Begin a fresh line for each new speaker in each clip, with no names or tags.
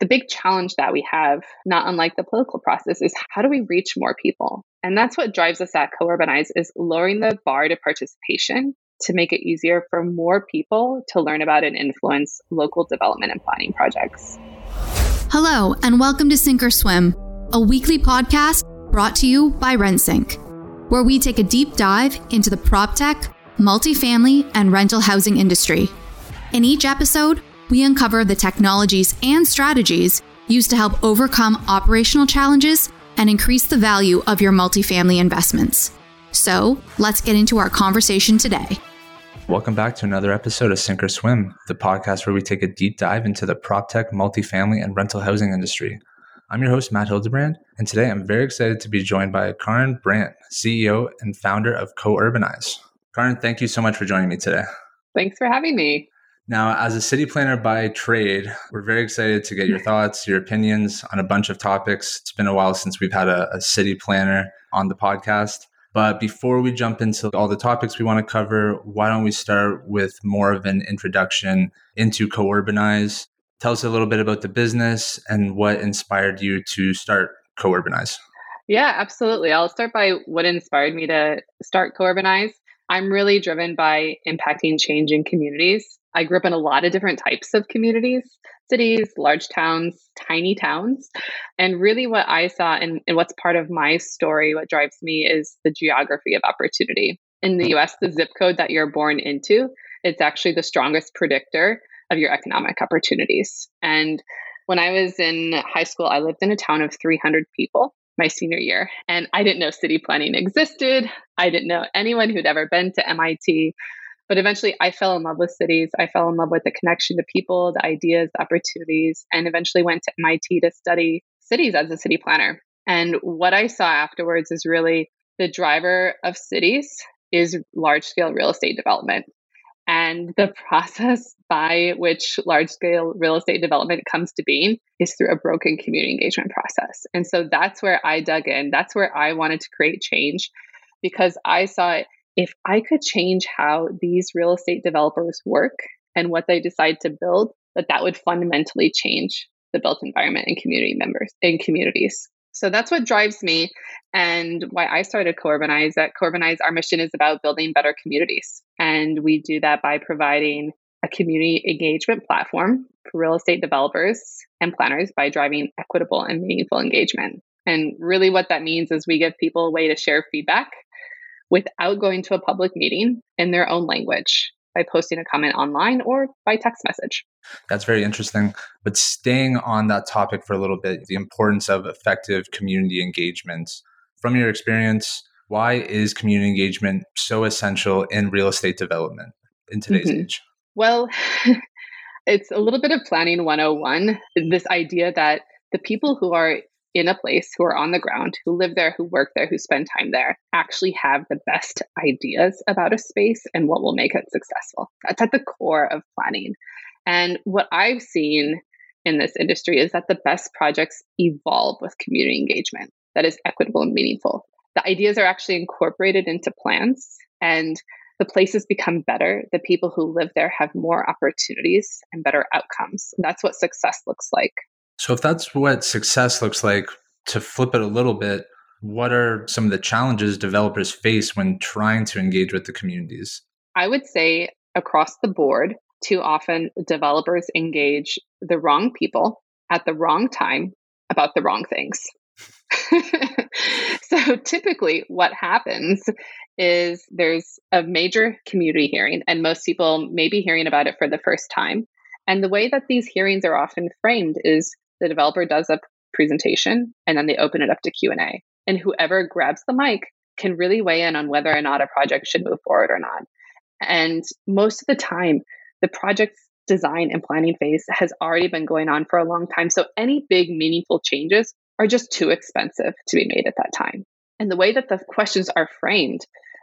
the big challenge that we have, not unlike the political process, is how do we reach more people? And that's what drives us at coUrbanize is lowering the bar to participation to make it easier for more people to learn about and influence local development and planning projects.
Hello, and welcome to Sink or Swim, a weekly podcast brought to you by RentSync, where we take a deep dive into the prop tech, multifamily, and rental housing industry. In each episode, we uncover the technologies and strategies used to help overcome operational challenges and increase the value of your multifamily investments. So, let's get into our conversation today.
Welcome back to another episode of Sink or Swim, the podcast where we take a deep dive into the prop tech, multifamily, and rental housing industry. I'm your host, Matt Hildebrand, and today I'm very excited to be joined by Karin Brandt, CEO and founder of coUrbanize. Karin, thank you so much for joining me today.
Thanks for having me.
Now, as a city planner by trade, we're very excited to get your mm-hmm. thoughts, your opinions on a bunch of topics. It's been a while since we've had a, a city planner on the podcast. But before we jump into all the topics we want to cover, why don't we start with more of an introduction into coUrbanize? Tell us a little bit about the business and what inspired you to start coUrbanize.
Yeah, absolutely. I'll start by what inspired me to start coUrbanize. I'm really driven by impacting change in communities. I grew up in a lot of different types of communities, cities, large towns, tiny towns. And really, what I saw and, and what's part of my story, what drives me is the geography of opportunity. In the US, the zip code that you're born into, it's actually the strongest predictor of your economic opportunities. And when I was in high school, I lived in a town of 300 people my senior year. And I didn't know city planning existed. I didn't know anyone who'd ever been to MIT. But eventually, I fell in love with cities. I fell in love with the connection to people, the ideas, the opportunities, and eventually went to MIT to study cities as a city planner. And what I saw afterwards is really the driver of cities is large scale real estate development. And the process by which large scale real estate development comes to being is through a broken community engagement process. And so that's where I dug in. That's where I wanted to create change because I saw if I could change how these real estate developers work and what they decide to build, that that would fundamentally change the built environment and community members in communities. So that's what drives me and why I started coUrbanize. That coUrbanize, our mission is about building better communities. And we do that by providing a community engagement platform for real estate developers and planners by driving equitable and meaningful engagement. And really, what that means is we give people a way to share feedback without going to a public meeting in their own language by posting a comment online or by text message.
That's very interesting. But staying on that topic for a little bit, the importance of effective community engagement. From your experience, why is community engagement so essential in real estate development in today's mm-hmm. age?
Well, it's a little bit of planning 101. This idea that the people who are in a place, who are on the ground, who live there, who work there, who spend time there, actually have the best ideas about a space and what will make it successful. That's at the core of planning. And what I've seen in this industry is that the best projects evolve with community engagement that is equitable and meaningful. The ideas are actually incorporated into plans and the places become better. The people who live there have more opportunities and better outcomes. That's what success looks like.
So, if that's what success looks like, to flip it a little bit, what are some of the challenges developers face when trying to engage with the communities?
I would say across the board, too often developers engage the wrong people at the wrong time about the wrong things. so typically, what happens is there's a major community hearing, and most people may be hearing about it for the first time. And the way that these hearings are often framed is the developer does a presentation and then they open it up to q&a and whoever grabs the mic can really weigh in on whether or not a project should move forward or not. And most of the time the project's design and planning phase has already been going on for a long time. So any big meaningful changes are just too expensive to be made at that time. And the way that the questions are framed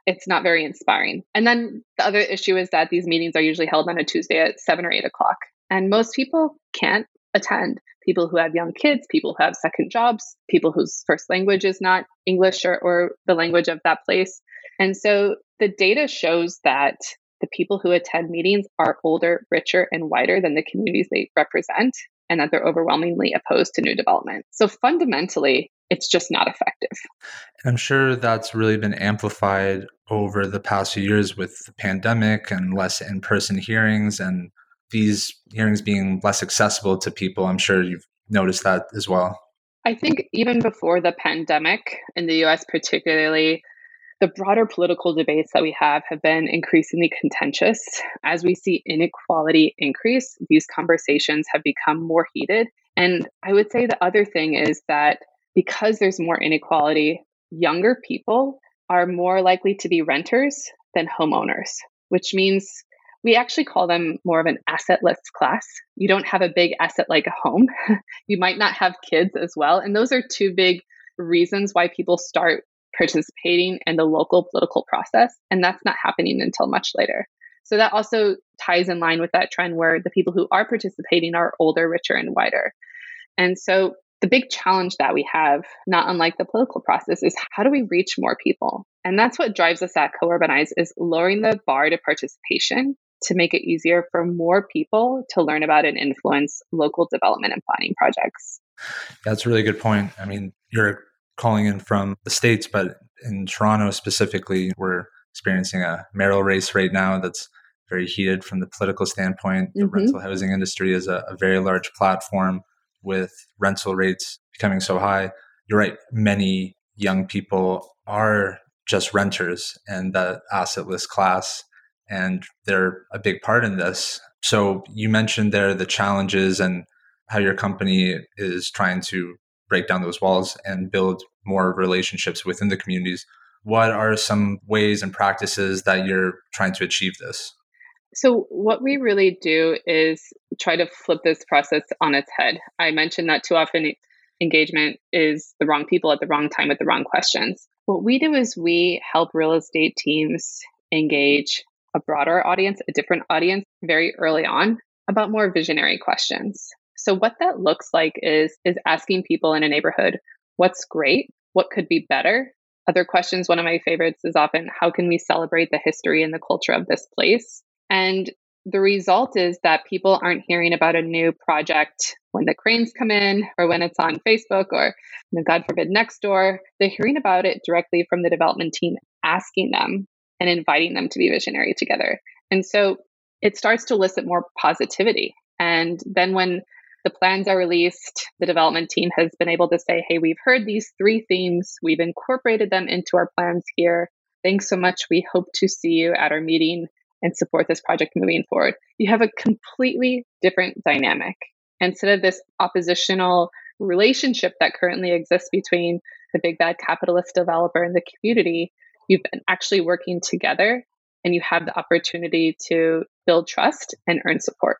it's not very inspiring. And then the other issue is that these meetings are usually held on a tuesday at 7 or 8 o'clock. And most people can't attend people who have young kids, people who have second jobs, people whose first language is not English or, or the language of that place. And so the data shows that the people who attend meetings are older, richer, and whiter than the communities they represent. and that they're overwhelmingly opposed to new development. So fundamentally, it's just not effective.
I'm sure that's really been amplified over the past few years with the pandemic and less in person hearings and these hearings being less accessible to people. I'm sure you've noticed that as well.
I think even before the pandemic in the US, particularly, the broader political debates that we have have been increasingly contentious. As we see inequality increase, these conversations have become more heated. And I would say the other thing is that because there's more inequality, younger people are more likely to be renters than homeowners, which means we actually call them more of an assetless class. You don't have a big asset like a home. you might not have kids as well. And those are two big reasons why people start participating in the local political process. And that's not happening until much later. So that also ties in line with that trend where the people who are participating are older, richer, and whiter. And so the big challenge that we have, not unlike the political process, is how do we reach more people? And that's what drives us at coUrbanize is lowering the bar to participation to make it easier for more people to learn about and influence local development and planning projects.
That's a really good point. I mean, you're calling in from the States, but in Toronto specifically, we're experiencing a mayoral race right now that's very heated from the political standpoint. The mm-hmm. rental housing industry is a, a very large platform with rental rates becoming so high. You're right, many young people are just renters and the assetless class, and they're a big part in this. So you mentioned there the challenges and how your company is trying to break down those walls and build more relationships within the communities. What are some ways and practices that you're trying to achieve this?
So, what we really do is try to flip this process on its head. I mentioned that too often engagement is the wrong people at the wrong time with the wrong questions. What we do is we help real estate teams engage a broader audience, a different audience very early on about more visionary questions. So what that looks like is is asking people in a neighborhood what's great, what could be better. Other questions, one of my favorites is often how can we celebrate the history and the culture of this place? And the result is that people aren't hearing about a new project when the cranes come in or when it's on Facebook or, you know, God forbid, Nextdoor. They're hearing about it directly from the development team, asking them and inviting them to be visionary together. And so it starts to elicit more positivity. And then when the plans are released, the development team has been able to say, hey, we've heard these three themes, we've incorporated them into our plans here. Thanks so much. We hope to see you at our meeting and support this project moving forward. You have a completely different dynamic. Instead of this oppositional relationship that currently exists between the big bad capitalist developer and the community, you've been actually working together and you have the opportunity to build trust and earn support.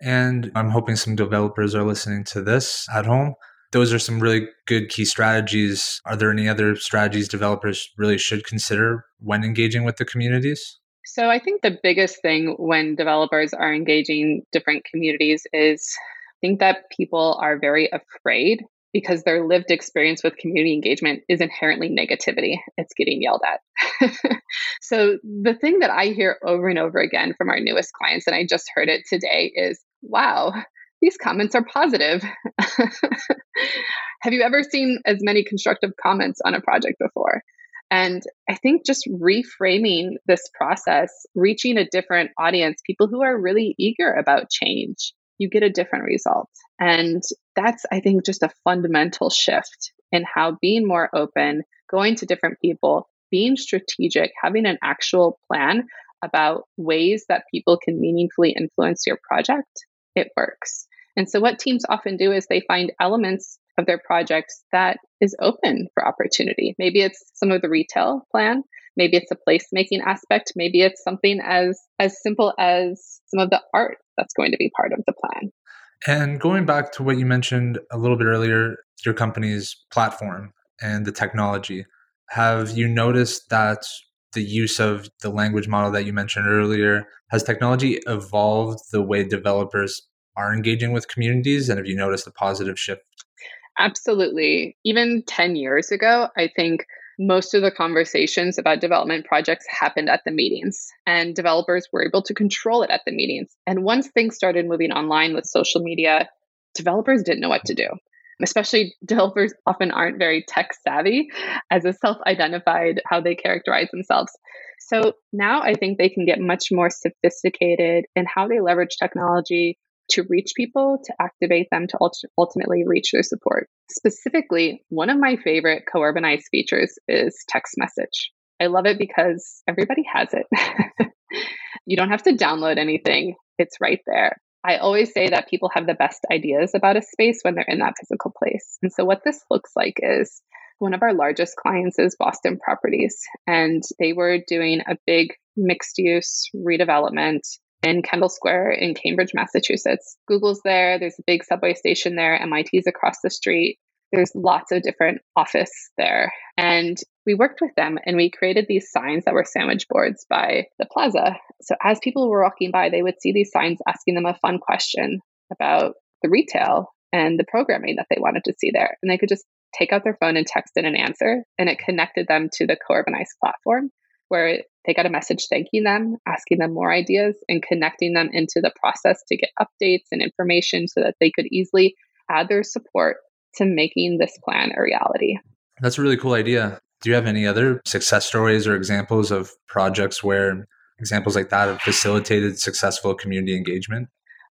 And I'm hoping some developers are listening to this at home. Those are some really good key strategies. Are there any other strategies developers really should consider when engaging with the communities?
So I think the biggest thing when developers are engaging different communities is I think that people are very afraid because their lived experience with community engagement is inherently negativity. It's getting yelled at. so the thing that I hear over and over again from our newest clients, and I just heard it today, is wow, these comments are positive. Have you ever seen as many constructive comments on a project before? And I think just reframing this process, reaching a different audience, people who are really eager about change, you get a different result. And that's, I think, just a fundamental shift in how being more open, going to different people, being strategic, having an actual plan about ways that people can meaningfully influence your project, it works. And so, what teams often do is they find elements of their projects that is open for opportunity. Maybe it's some of the retail plan, maybe it's a placemaking aspect, maybe it's something as as simple as some of the art that's going to be part of the plan.
And going back to what you mentioned a little bit earlier, your company's platform and the technology, have you noticed that the use of the language model that you mentioned earlier has technology evolved the way developers are engaging with communities and have you noticed a positive shift
Absolutely. Even 10 years ago, I think most of the conversations about development projects happened at the meetings, and developers were able to control it at the meetings. And once things started moving online with social media, developers didn't know what to do. Especially developers often aren't very tech savvy as a self identified how they characterize themselves. So now I think they can get much more sophisticated in how they leverage technology to reach people, to activate them, to ultimately reach their support. Specifically, one of my favorite co urbanized features is text message. I love it because everybody has it. you don't have to download anything, it's right there. I always say that people have the best ideas about a space when they're in that physical place. And so, what this looks like is one of our largest clients is Boston Properties, and they were doing a big mixed use redevelopment in Kendall Square in Cambridge, Massachusetts. Google's there, there's a big subway station there, MIT's across the street. There's lots of different office there. And we worked with them and we created these signs that were sandwich boards by the plaza. So as people were walking by, they would see these signs asking them a fun question about the retail and the programming that they wanted to see there. And they could just take out their phone and text in an answer. And it connected them to the coUrbanize platform where they got a message thanking them, asking them more ideas, and connecting them into the process to get updates and information so that they could easily add their support to making this plan a reality.
That's a really cool idea. Do you have any other success stories or examples of projects where examples like that have facilitated successful community engagement?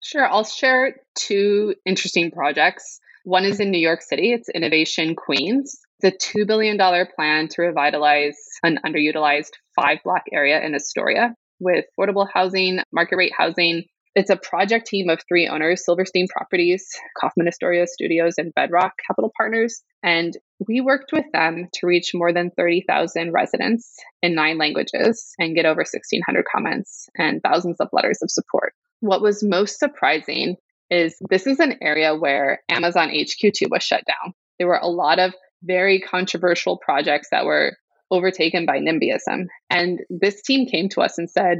Sure. I'll share two interesting projects. One is in New York City, it's Innovation Queens. It's a $2 billion plan to revitalize an underutilized five block area in Astoria with affordable housing, market rate housing, it's a project team of three owners Silverstein Properties, Kaufman Astoria Studios, and Bedrock Capital Partners. And we worked with them to reach more than 30,000 residents in nine languages and get over 1,600 comments and thousands of letters of support. What was most surprising is this is an area where Amazon HQ2 was shut down. There were a lot of very controversial projects that were overtaken by NIMBYism. And this team came to us and said,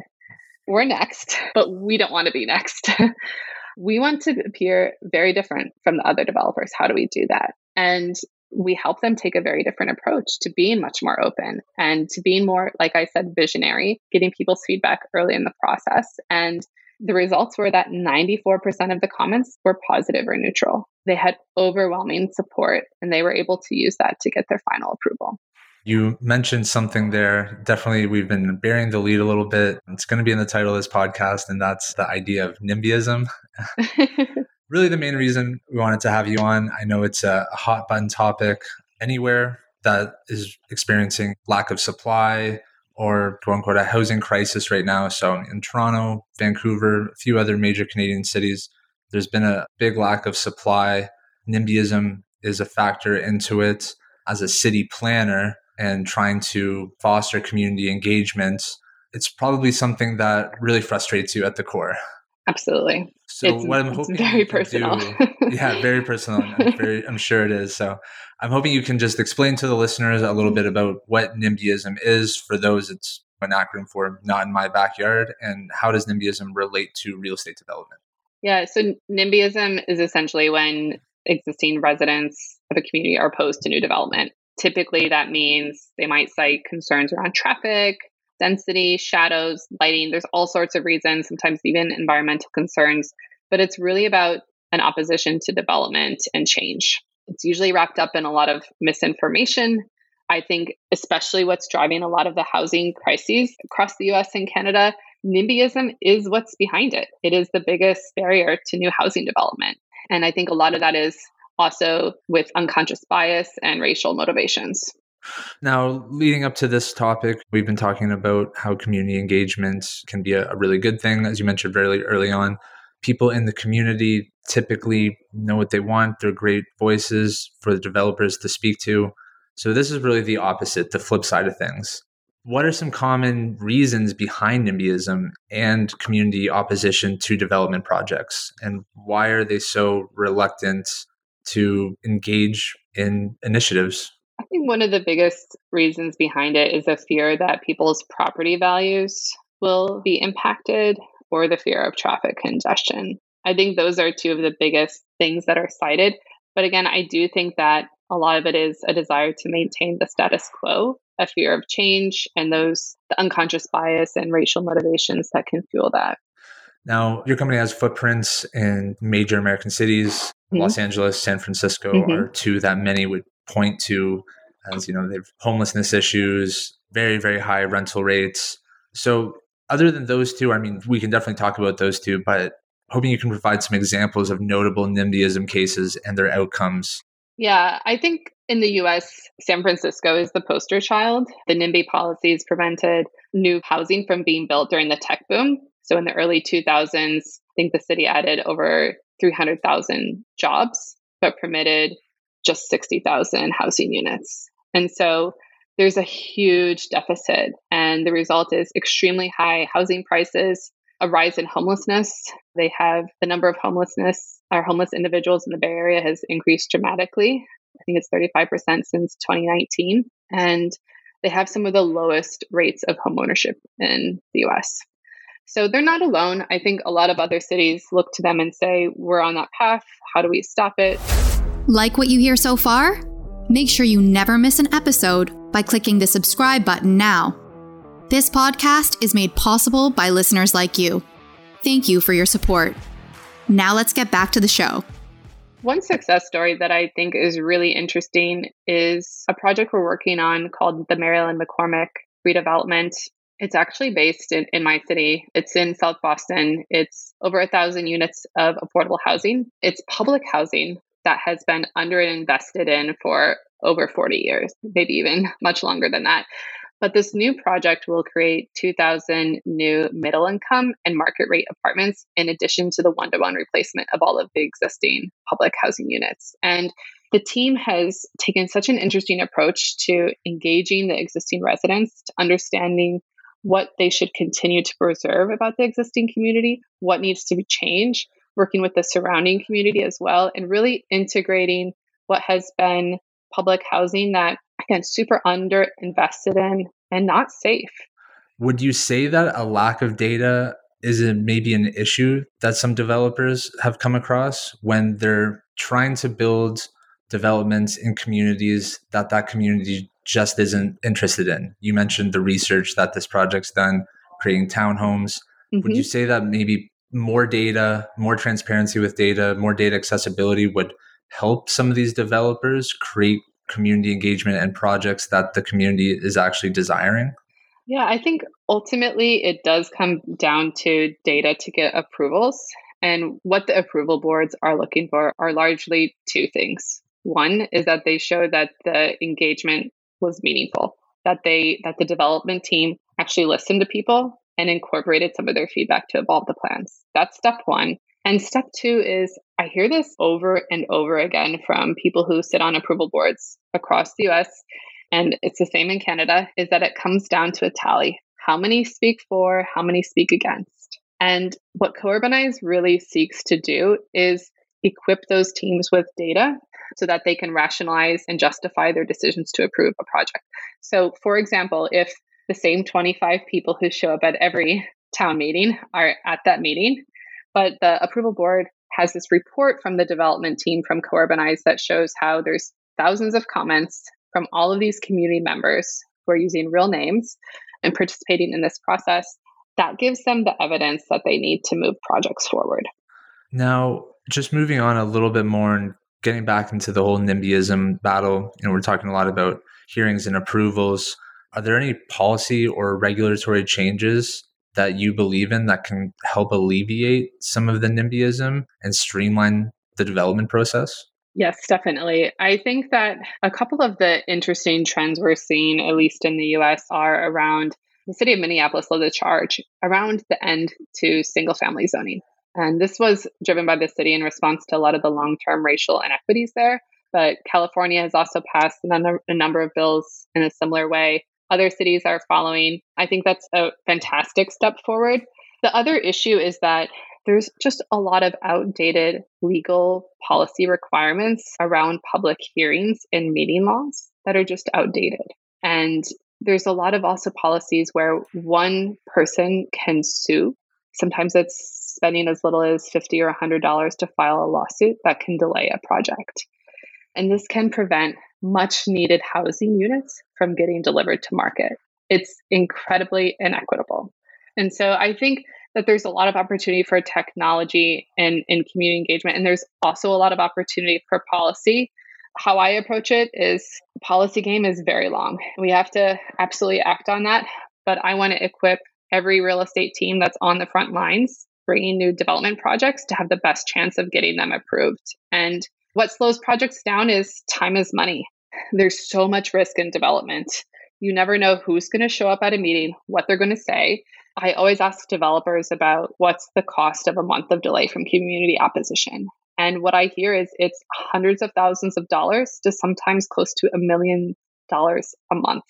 we're next, but we don't want to be next. we want to appear very different from the other developers. How do we do that? And we help them take a very different approach to being much more open and to being more, like I said, visionary, getting people's feedback early in the process. And the results were that 94% of the comments were positive or neutral. They had overwhelming support and they were able to use that to get their final approval.
You mentioned something there. Definitely, we've been bearing the lead a little bit. It's going to be in the title of this podcast, and that's the idea of NIMBYism. really, the main reason we wanted to have you on. I know it's a hot button topic anywhere that is experiencing lack of supply or quote unquote a housing crisis right now. So in Toronto, Vancouver, a few other major Canadian cities, there's been a big lack of supply. NIMBYism is a factor into it as a city planner and trying to foster community engagement, it's probably something that really frustrates you at the core.
Absolutely.
So it's, what I'm hoping very personal. Do, yeah, very personal. I'm, very, I'm sure it is. So I'm hoping you can just explain to the listeners a little bit about what NIMBYism is for those it's an acronym for not in my backyard and how does NIMBYism relate to real estate development?
Yeah, so NIMBYism is essentially when existing residents of a community are opposed to new development. Typically, that means they might cite concerns around traffic, density, shadows, lighting. There's all sorts of reasons, sometimes even environmental concerns, but it's really about an opposition to development and change. It's usually wrapped up in a lot of misinformation. I think, especially what's driving a lot of the housing crises across the US and Canada, NIMBYism is what's behind it. It is the biggest barrier to new housing development. And I think a lot of that is also with unconscious bias and racial motivations.
Now, leading up to this topic, we've been talking about how community engagement can be a, a really good thing, as you mentioned very early on. People in the community typically know what they want, they're great voices for the developers to speak to. So, this is really the opposite, the flip side of things. What are some common reasons behind NIMBYism and community opposition to development projects? And why are they so reluctant to engage in initiatives?
I think one of the biggest reasons behind it is a fear that people's property values will be impacted or the fear of traffic congestion. I think those are two of the biggest things that are cited. But again, I do think that a lot of it is a desire to maintain the status quo, a fear of change, and those the unconscious bias and racial motivations that can fuel that.
Now, your company has footprints in major American cities. Mm-hmm. Los Angeles, San Francisco mm-hmm. are two that many would point to as, you know, they have homelessness issues, very, very high rental rates. So, other than those two, I mean, we can definitely talk about those two, but hoping you can provide some examples of notable NIMBYism cases and their outcomes.
Yeah, I think in the US, San Francisco is the poster child. The NIMBY policies prevented new housing from being built during the tech boom. So in the early 2000s, I think the city added over 300,000 jobs, but permitted just 60,000 housing units. And so there's a huge deficit. And the result is extremely high housing prices, a rise in homelessness. They have the number of homelessness, our homeless individuals in the Bay Area has increased dramatically. I think it's 35% since 2019. And they have some of the lowest rates of homeownership in the US. So they're not alone. I think a lot of other cities look to them and say, we're on that path. How do we stop it?
Like what you hear so far? Make sure you never miss an episode by clicking the subscribe button now. This podcast is made possible by listeners like you. Thank you for your support. Now let's get back to the show.
One success story that I think is really interesting is a project we're working on called the Mary Ellen McCormick redevelopment. It's actually based in, in my city. It's in South Boston. It's over a thousand units of affordable housing. It's public housing that has been underinvested in for over 40 years, maybe even much longer than that. But this new project will create 2,000 new middle income and market rate apartments, in addition to the one to one replacement of all of the existing public housing units. And the team has taken such an interesting approach to engaging the existing residents, to understanding what they should continue to preserve about the existing community, what needs to be changed, working with the surrounding community as well, and really integrating what has been public housing that, again, super under invested in and not safe.
Would you say that a lack of data is it maybe an issue that some developers have come across when they're trying to build developments in communities that that community just isn't interested in you mentioned the research that this project's done creating townhomes mm-hmm. would you say that maybe more data, more transparency with data, more data accessibility would help some of these developers create community engagement and projects that the community is actually desiring?
Yeah, I think ultimately it does come down to data to get approvals. And what the approval boards are looking for are largely two things. One is that they show that the engagement was meaningful, that they that the development team actually listened to people and incorporated some of their feedback to evolve the plans. That's step one. And step two is I hear this over and over again from people who sit on approval boards across the US, and it's the same in Canada, is that it comes down to a tally. How many speak for, how many speak against? And what coUrbanize really seeks to do is equip those teams with data so that they can rationalize and justify their decisions to approve a project. So, for example, if the same 25 people who show up at every town meeting are at that meeting. But the approval board has this report from the development team from coUrbanize that shows how there's thousands of comments from all of these community members who are using real names and participating in this process. That gives them the evidence that they need to move projects forward.
Now, just moving on a little bit more and getting back into the whole NIMBYism battle, know, we're talking a lot about hearings and approvals are there any policy or regulatory changes that you believe in that can help alleviate some of the NIMBYism and streamline the development process?
Yes, definitely. I think that a couple of the interesting trends we're seeing, at least in the US, are around the city of Minneapolis led the charge around the end to single family zoning. And this was driven by the city in response to a lot of the long term racial inequities there. But California has also passed a number of bills in a similar way other cities are following. I think that's a fantastic step forward. The other issue is that there's just a lot of outdated legal policy requirements around public hearings and meeting laws that are just outdated. And there's a lot of also policies where one person can sue. Sometimes it's spending as little as 50 or $100 to file a lawsuit that can delay a project. And this can prevent much needed housing units from getting delivered to market. It's incredibly inequitable. And so I think that there's a lot of opportunity for technology and, community engagement. And there's also a lot of opportunity for policy. How I approach it is policy game is very long. We have to absolutely act on that. But I want to equip every real estate team that's on the front lines bringing new development projects to have the best chance of getting them approved. And what slows projects down is time is money. There's so much risk in development. You never know who's going to show up at a meeting, what they're going to say. I always ask developers about what's the cost of a month of delay from community opposition. And what I hear is it's hundreds of thousands of dollars to sometimes close to a million dollars a month.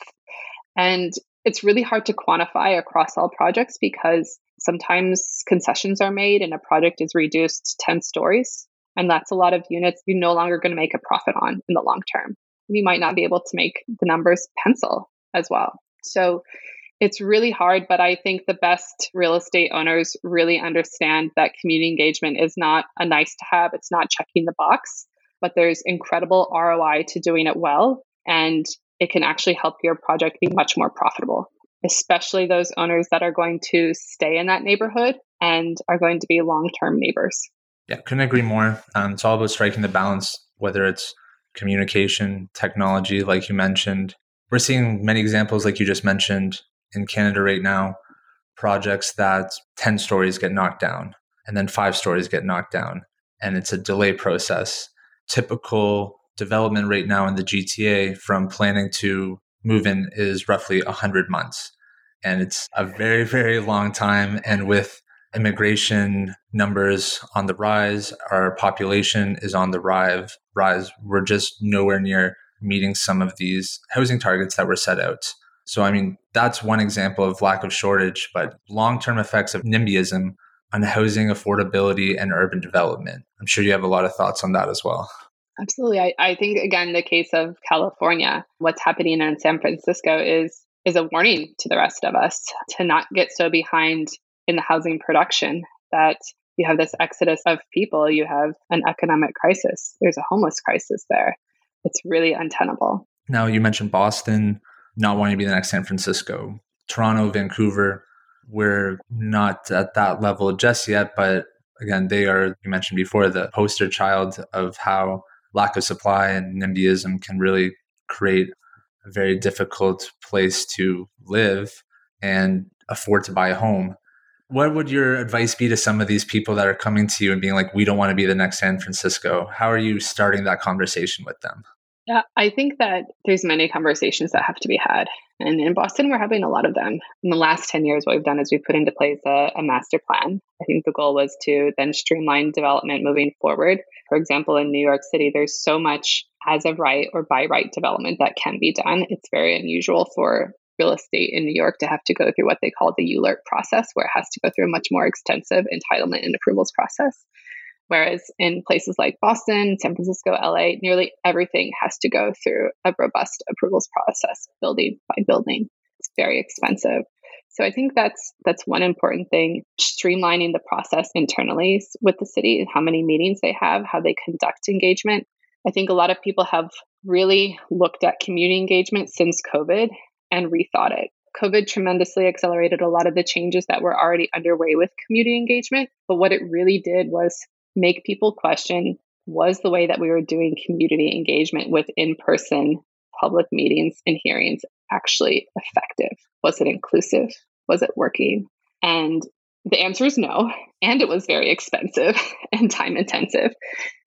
And it's really hard to quantify across all projects because sometimes concessions are made and a project is reduced 10 stories. And that's a lot of units you're no longer going to make a profit on in the long term. You might not be able to make the numbers pencil as well. So it's really hard, but I think the best real estate owners really understand that community engagement is not a nice to have, it's not checking the box, but there's incredible ROI to doing it well. And it can actually help your project be much more profitable, especially those owners that are going to stay in that neighborhood and are going to be long term neighbors.
Yeah, couldn't agree more. Um, it's all about striking the balance, whether it's communication, technology, like you mentioned. We're seeing many examples, like you just mentioned, in Canada right now projects that 10 stories get knocked down and then five stories get knocked down. And it's a delay process. Typical development right now in the GTA from planning to move in is roughly 100 months. And it's a very, very long time. And with immigration numbers on the rise, our population is on the rise. Rise. We're just nowhere near meeting some of these housing targets that were set out. So, I mean, that's one example of lack of shortage, but long term effects of NIMBYism on housing affordability and urban development. I'm sure you have a lot of thoughts on that as well.
Absolutely. I, I think, again, the case of California, what's happening in San Francisco is is a warning to the rest of us to not get so behind in the housing production that you have this exodus of people, you have an economic crisis, there's a homeless crisis there. It's really untenable.
Now, you mentioned Boston not wanting to be the next San Francisco. Toronto, Vancouver, we're not at that level just yet, but again, they are, you mentioned before, the poster child of how lack of supply and NIMBYism can really create a very difficult place to live and afford to buy a home. What would your advice be to some of these people that are coming to you and being like, we don't want to be the next San Francisco? How are you starting that conversation with them?
Yeah, I think that there's many conversations that have to be had. And in Boston, we're having a lot of them. In the last 10 years, what we've done is we've put into place a, a, master plan. I think the goal was to then streamline development moving forward. For example, in New York City, there's so much as of right or by right development that can be done. It's very unusual for real estate in New York to have to go through what they call the ULURP process, where it has to go through a much more extensive entitlement and approvals process. Whereas in places like Boston, San Francisco, LA, nearly everything has to go through a robust approvals process, building by building. It's very expensive. So I think that's that's one important thing, streamlining the process internally with the city, how many meetings they have, how they conduct engagement. I think a lot of people have really looked at community engagement since COVID and rethought it. COVID tremendously accelerated a lot of the changes that were already underway with community engagement. But what it really did was make people question was the way that we were doing community engagement with in person public meetings and hearings actually effective? Was it inclusive? Was it working? And the answer is no. And it was very expensive and time intensive.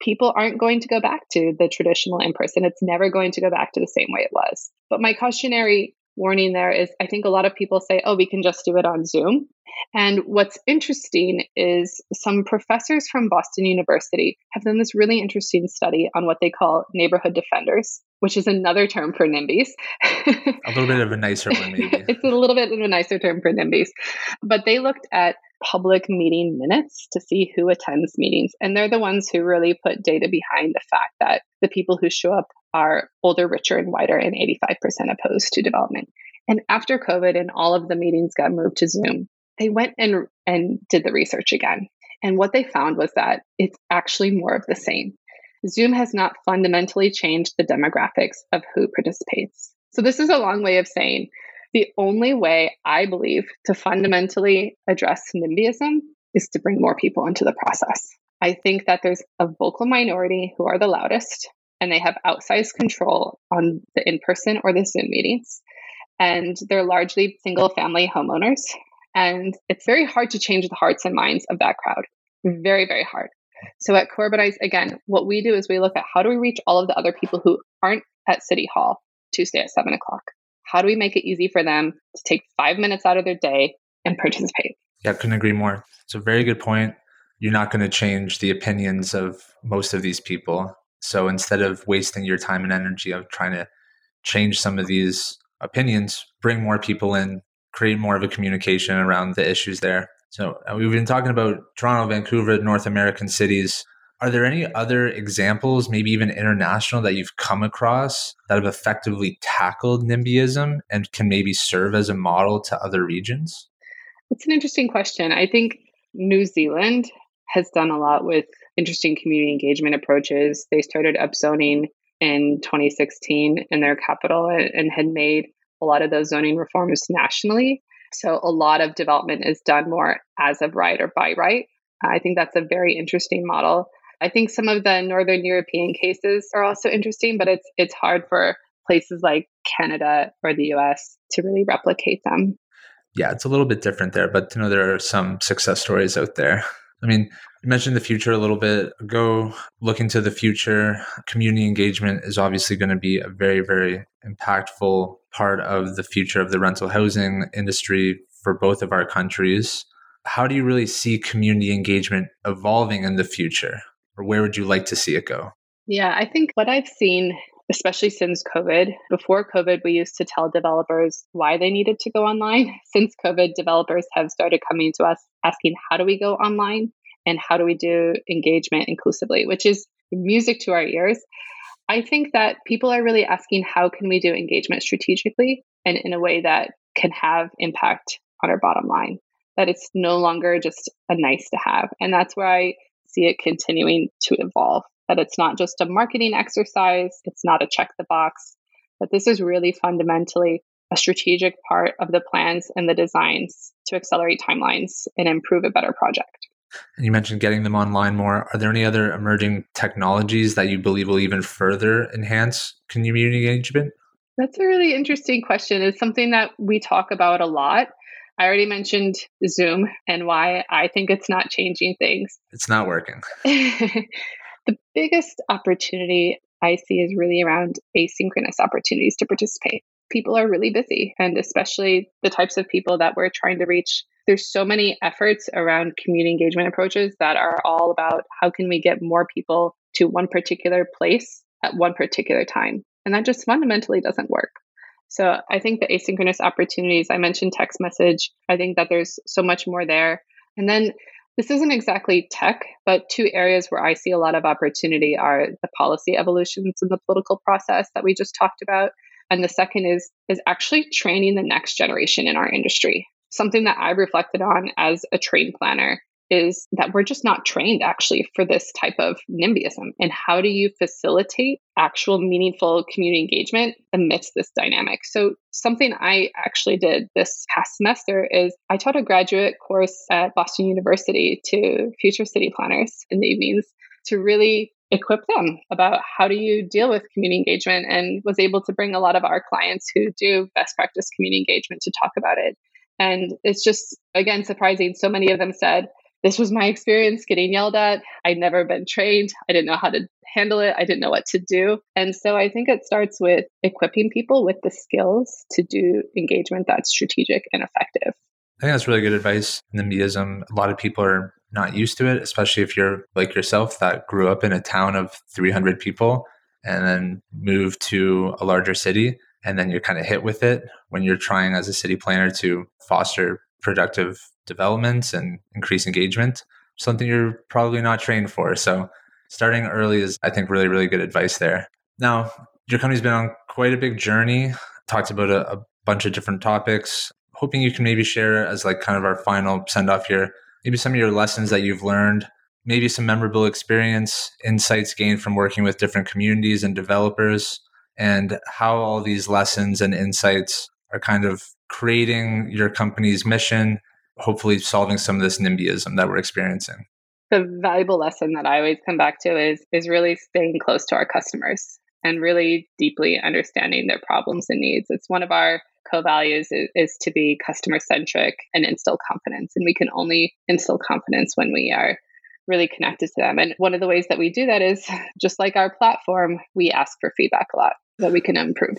People aren't going to go back to the traditional in person. It's never going to go back to the same way it was. But my cautionary warning there is I think a lot of people say, oh, we can just do it on Zoom. And what's interesting is some professors from Boston University have done this really interesting study on what they call neighborhood defenders, which is another term for NIMBYs.
a little bit of a nicer one, maybe.
it's a little bit of a nicer term for NIMBYs. But they looked at public meeting minutes to see who attends meetings. And they're the ones who really put data behind the fact that the people who show up are older, richer, and whiter, and 85% opposed to development. And after COVID and all of the meetings got moved to Zoom, they went and, and did the research again. And what they found was that it's actually more of the same. Zoom has not fundamentally changed the demographics of who participates. So, this is a long way of saying The only way I believe to fundamentally address NIMBYism is to bring more people into the process. I think that there's a vocal minority who are the loudest and they have outsized control on the in person or the Zoom meetings. And they're largely single family homeowners. And it's very hard to change the hearts and minds of that crowd. Very, very hard. So at coUrbanize, again, what we do is we look at how do we reach all of the other people who aren't at City Hall Tuesday at seven o'clock? How do we make it easy for them to take five minutes out of their day and participate?
Yeah, couldn't agree more. It's a very good point. You're not going to change the opinions of most of these people. So instead of wasting your time and energy of trying to change some of these opinions, bring more people in, create more of a communication around the issues there. So uh, we've been talking about Toronto, Vancouver, North American cities. Are there any other examples, maybe even international, that you've come across that have effectively tackled NIMBYism and can maybe serve as a model to other regions?
It's an interesting question. I think New Zealand has done a lot with interesting community engagement approaches. They started upzoning in 2016 in their capital and had made a lot of those zoning reforms nationally. So a lot of development is done more as of right or by right. I think that's a very interesting model. I think some of the Northern European cases are also interesting, but it's it's hard for places like Canada or the US to really replicate them.
Yeah, it's a little bit different there, but you know there are some success stories out there. I mean, you mentioned the future a little bit. Go look into the future. Community engagement is obviously going to be a very, very impactful part of the future of the rental housing industry for both of our countries. How do you really see community engagement evolving in the future? Or where would you like to see it go?
Yeah, I think what I've seen, especially since COVID, before COVID, we used to tell developers why they needed to go online. Since COVID, developers have started coming to us asking, how do we go online? And how do we do engagement inclusively, which is music to our ears. I think that people are really asking, how can we do engagement strategically and in a way that can have impact on our bottom line? That it's no longer just a nice to have. And that's where I see it continuing to evolve. That it's not just a marketing exercise, it's not a check the box, but this is really fundamentally a strategic part of the plans and the designs to accelerate timelines and improve a better project.
And you mentioned getting them online more. Are there any other emerging technologies that you believe will even further enhance community engagement?
That's a really interesting question. It's something that we talk about a lot. I already mentioned Zoom and why I think it's not changing things.
It's not working.
the biggest opportunity I see is really around asynchronous opportunities to participate. People are really busy, and especially the types of people that we're trying to reach. There's so many efforts around community engagement approaches that are all about how can we get more people to one particular place at one particular time. And that just fundamentally doesn't work. So I think the asynchronous opportunities, I mentioned text message. I think that there's so much more there. And then this isn't exactly tech, but two areas where I see a lot of opportunity are the policy evolutions in the political process that we just talked about. And the second is is actually training the next generation in our industry. Something that I've reflected on as a train planner is that we're just not trained actually for this type of NIMBYism. And how do you facilitate actual meaningful community engagement amidst this dynamic? So, something I actually did this past semester is I taught a graduate course at Boston University to future city planners in the evenings to really equip them about how do you deal with community engagement and was able to bring a lot of our clients who do best practice community engagement to talk about it. And it's just, again, surprising. So many of them said, this was my experience getting yelled at. I'd never been trained. I didn't know how to handle it. I didn't know what to do. And so I think it starts with equipping people with the skills to do engagement that's strategic and effective.
I think that's really good advice. NIMBYism, a lot of people are not used to it, especially if you're like yourself that grew up in a town of 300 people and then moved to a larger city. And then you're kind of hit with it when you're trying as a city planner to foster productive development and increase engagement, something you're probably not trained for. So starting early is, I think, really, really good advice there. Now, your company's been on quite a big journey, talked about a, a bunch of different topics. Hoping you can maybe share as like kind of our final send off here, maybe some of your lessons that you've learned, maybe some memorable experience, insights gained from working with different communities and developers, and how all these lessons and insights are kind of creating your company's mission, hopefully solving some of this NIMBYism that we're experiencing?
The valuable lesson that I always come back to is is really staying close to our customers and really deeply understanding their problems and needs. It's one of our co-values is, is to be customer centric and instill confidence and we can only instill confidence when we are really connected to them. And one of the ways that we do that is just like our platform, we ask for feedback a lot that we can improve.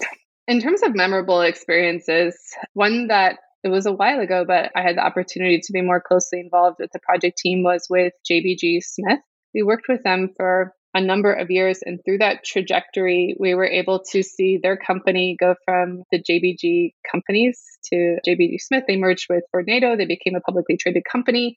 In terms of memorable experiences, one that it was a while ago, but I had the opportunity to be more closely involved with the project team was with JBG Smith. We worked with them for a number of years. And through that trajectory, we were able to see their company go from the JBG companies to JBG Smith. They merged with Vornado, they became a publicly traded company.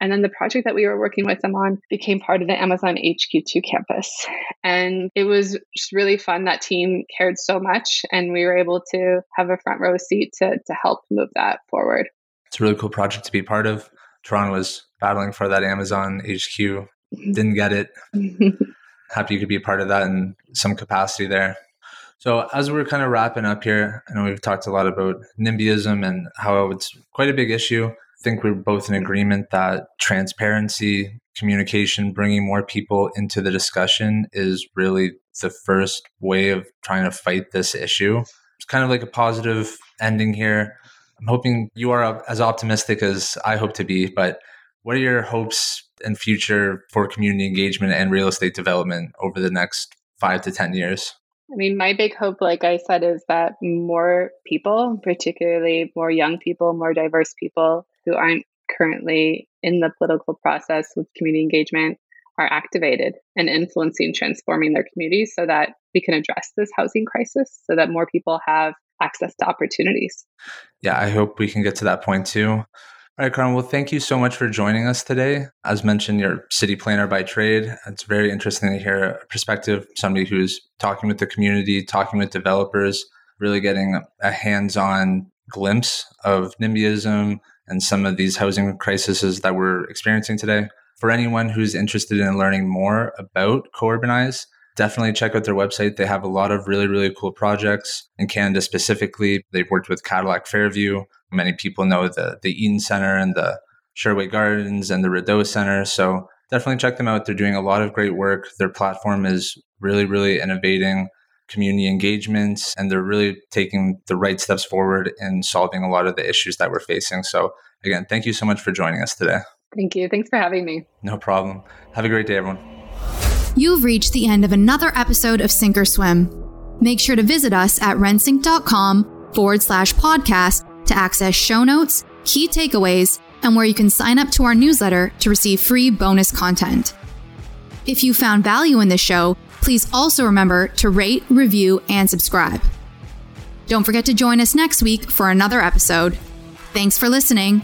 And then the project that we were working with them on became part of the Amazon HQ2 campus. And it was just really fun. That team cared so much, and we were able to have a front row seat to, to help move that forward.
It's a really cool project to be part of. Toronto was battling for that Amazon HQ, mm-hmm. didn't get it. Mm-hmm. Happy you could be a part of that in some capacity there. So, as we're kind of wrapping up here, I know we've talked a lot about NIMBYism and how it's quite a big issue think we're both in agreement that transparency, communication, bringing more people into the discussion is really the first way of trying to fight this issue. It's kind of like a positive ending here. I'm hoping you are as optimistic as I hope to be, but what are your hopes and future for community engagement and real estate development over the next five to 10 years?
I mean, my big hope, like I said, is that more people, particularly more young people, more diverse people who aren't currently in the political process with community engagement, are activated and influencing transforming their communities so that we can address this housing crisis so that more people have access to opportunities.
Yeah, I hope we can get to that point too. All right, Karin. Well, thank you so much for joining us today. As mentioned, you're city planner by trade. It's very interesting to hear a perspective, somebody who's talking with the community, talking with developers, really getting a hands-on glimpse of NIMBYism and some of these housing crises that we're experiencing today. For anyone who's interested in learning more about coUrbanize, definitely check out their website. They have a lot of really, really cool projects in Canada specifically. They've worked with Cadillac Fairview. Many people know the, the Eaton Center and the Sherway Gardens and the Rideau Center. So definitely check them out. They're doing a lot of great work. Their platform is really, really innovating community engagements and they're really taking the right steps forward in solving a lot of the issues that we're facing. So again, thank you so much for joining us today.
Thank you. Thanks for having me.
No problem. Have a great day, everyone.
You've reached the end of another episode of Sync or Swim. Make sure to visit us at rentsync.com forward slash podcast to access show notes, key takeaways, and where you can sign up to our newsletter to receive free bonus content. If you found value in this show, please also remember to rate, review, and subscribe. Don't forget to join us next week for another episode. Thanks for listening.